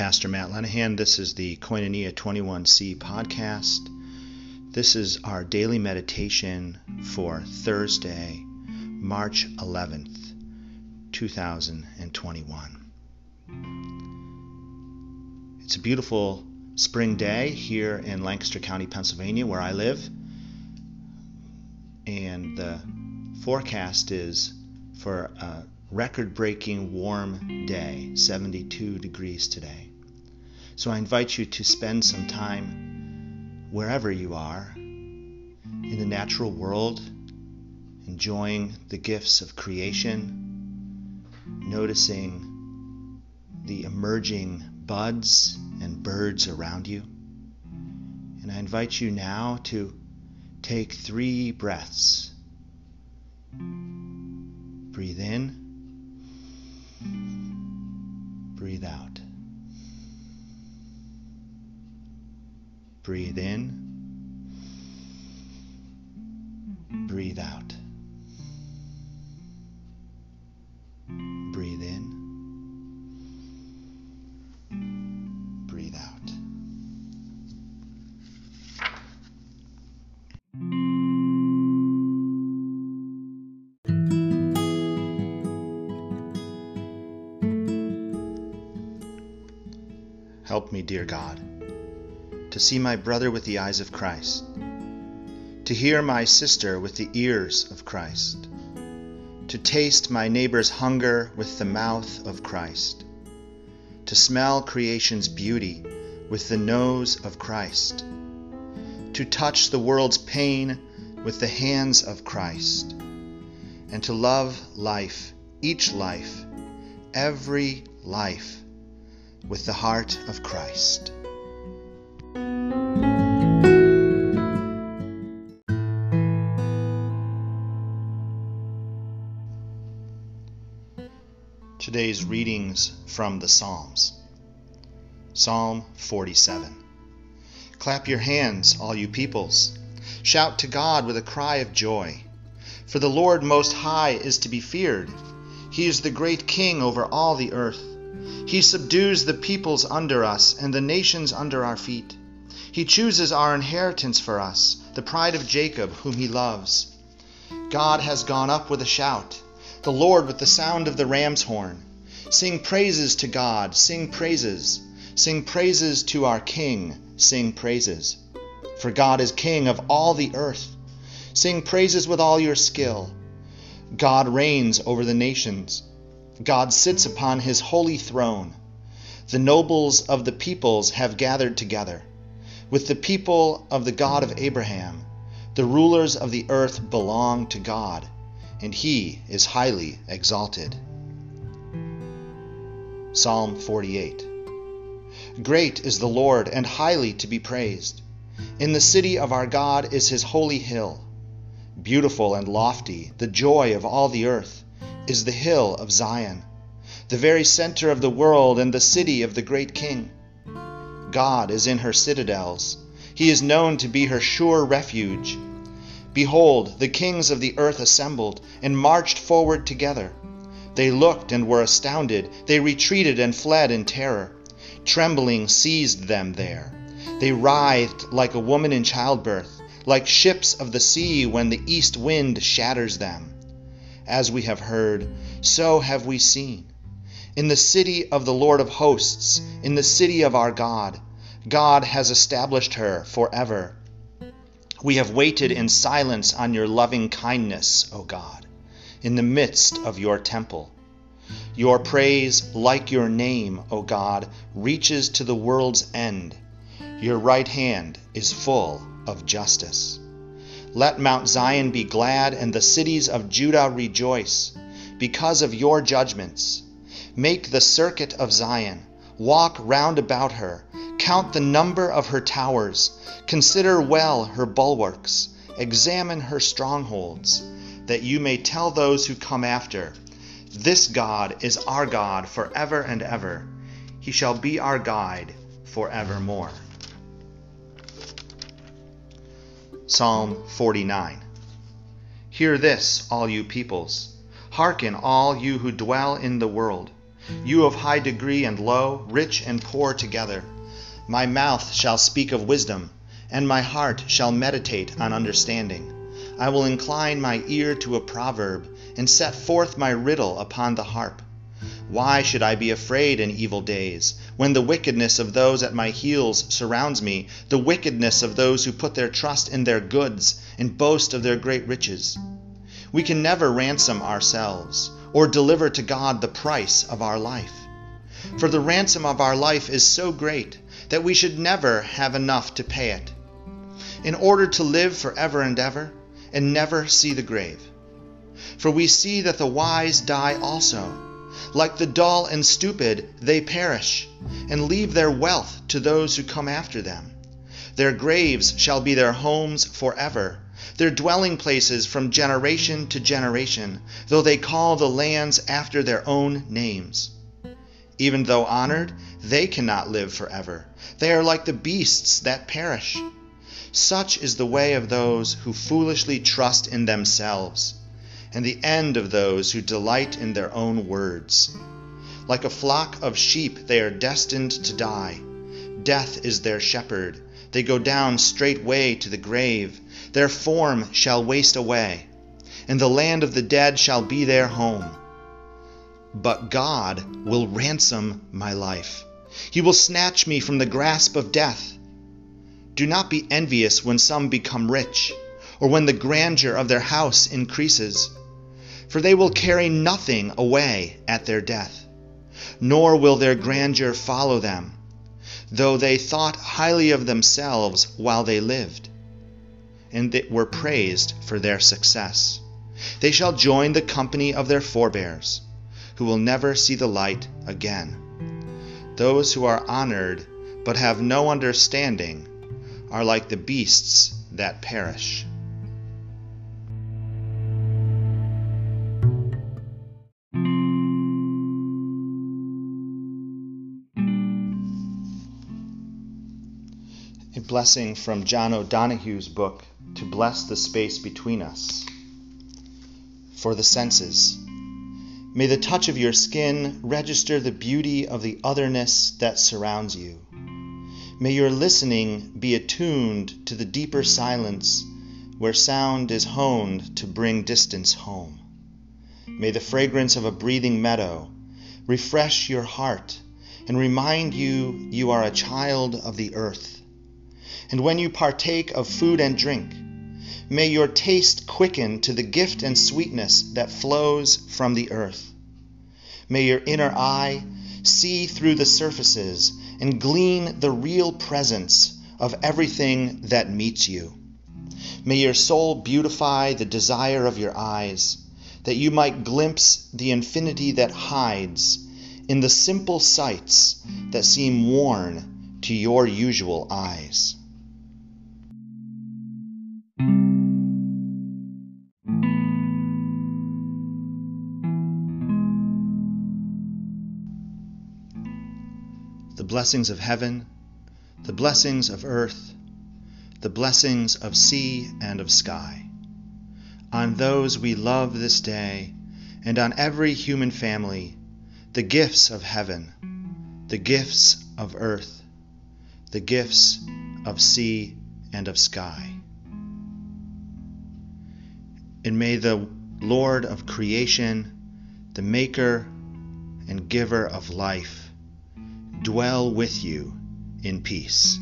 Pastor Matt Lenahan. This is the Koinonia 21C podcast. This is our daily meditation for Thursday, March 11th, 2021. It's a beautiful spring day here in Lancaster County, Pennsylvania, where I live. And the forecast is for a record breaking warm day, 72 degrees today. So I invite you to spend some time wherever you are in the natural world, enjoying the gifts of creation, noticing the emerging buds and birds around you. And I invite you now to take three breaths. Breathe in. Breathe out. Breathe in. Breathe out. Breathe in. Breathe out. Help me, dear God, see my brother with the eyes of Christ, to hear my sister with the ears of Christ, to taste my neighbor's hunger with the mouth of Christ, to smell creation's beauty with the nose of Christ, to touch the world's pain with the hands of Christ, and to love life, each life, every life with the heart of Christ. Today's readings from the Psalms Psalm 47. Clap your hands, all you peoples. Shout to God with a cry of joy. For the Lord Most High is to be feared. He is the great King over all the earth. He subdues the peoples under us and the nations under our feet. He chooses our inheritance for us, the pride of Jacob, whom he loves. God has gone up with a shout, the Lord with the sound of the ram's horn. Sing praises to God, sing praises. Sing praises to our King, sing praises. For God is King of all the earth. Sing praises with all your skill. God reigns over the nations. God sits upon his holy throne. The nobles of the peoples have gathered together. With the people of the God of Abraham, the rulers of the earth belong to God, and he is highly exalted. Psalm 48 Great is the Lord, and highly to be praised. In the city of our God is his holy hill. Beautiful and lofty, the joy of all the earth is the hill of Zion, the very center of the world and the city of the great King. God is in her citadels. He is known to be her sure refuge. Behold, the kings of the earth assembled and marched forward together. They looked and were astounded. They retreated and fled in terror. Trembling seized them there. They writhed like a woman in childbirth, like ships of the sea when the east wind shatters them. As we have heard, so have we seen. In the city of the Lord of hosts, in the city of our God, God has established her forever. We have waited in silence on your loving kindness, O God, in the midst of your temple. Your praise, like your name, O God, reaches to the world's end. Your right hand is full of justice. Let Mount Zion be glad and the cities of Judah rejoice because of your judgments. Make the circuit of Zion, walk round about her, count the number of her towers, consider well her bulwarks, examine her strongholds, that you may tell those who come after, This God is our God forever and ever. He shall be our guide forevermore. Psalm 49 Hear this, all you peoples. Hearken, all you who dwell in the world. You of high degree and low, rich and poor together. My mouth shall speak of wisdom, and my heart shall meditate on understanding. I will incline my ear to a proverb, and set forth my riddle upon the harp. Why should I be afraid in evil days, when the wickedness of those at my heels surrounds me, the wickedness of those who put their trust in their goods and boast of their great riches? We can never ransom ourselves or deliver to God the price of our life. For the ransom of our life is so great that we should never have enough to pay it, in order to live forever and ever and never see the grave. For we see that the wise die also. Like the dull and stupid, they perish, and leave their wealth to those who come after them. Their graves shall be their homes forever their dwelling places from generation to generation, though they call the lands after their own names. Even though honored, they cannot live forever. They are like the beasts that perish. Such is the way of those who foolishly trust in themselves, and the end of those who delight in their own words. Like a flock of sheep, they are destined to die. Death is their shepherd. They go down straightway to the grave their form shall waste away, and the land of the dead shall be their home. But God will ransom my life. He will snatch me from the grasp of death. Do not be envious when some become rich, or when the grandeur of their house increases, for they will carry nothing away at their death, nor will their grandeur follow them, though they thought highly of themselves while they lived and they were praised for their success. They shall join the company of their forebears, who will never see the light again. Those who are honored but have no understanding are like the beasts that perish. A blessing from John O'Donohue's book, to bless the space between us. For the senses. May the touch of your skin register the beauty of the otherness that surrounds you. May your listening be attuned to the deeper silence where sound is honed to bring distance home. May the fragrance of a breathing meadow refresh your heart and remind you you are a child of the earth and when you partake of food and drink, may your taste quicken to the gift and sweetness that flows from the earth. May your inner eye see through the surfaces and glean the real presence of everything that meets you. May your soul beautify the desire of your eyes, that you might glimpse the infinity that hides in the simple sights that seem worn to your usual eyes. Blessings of heaven, the blessings of earth, the blessings of sea and of sky. On those we love this day, and on every human family, the gifts of heaven, the gifts of earth, the gifts of sea and of sky. And may the Lord of creation, the Maker and Giver of life, dwell with you in peace.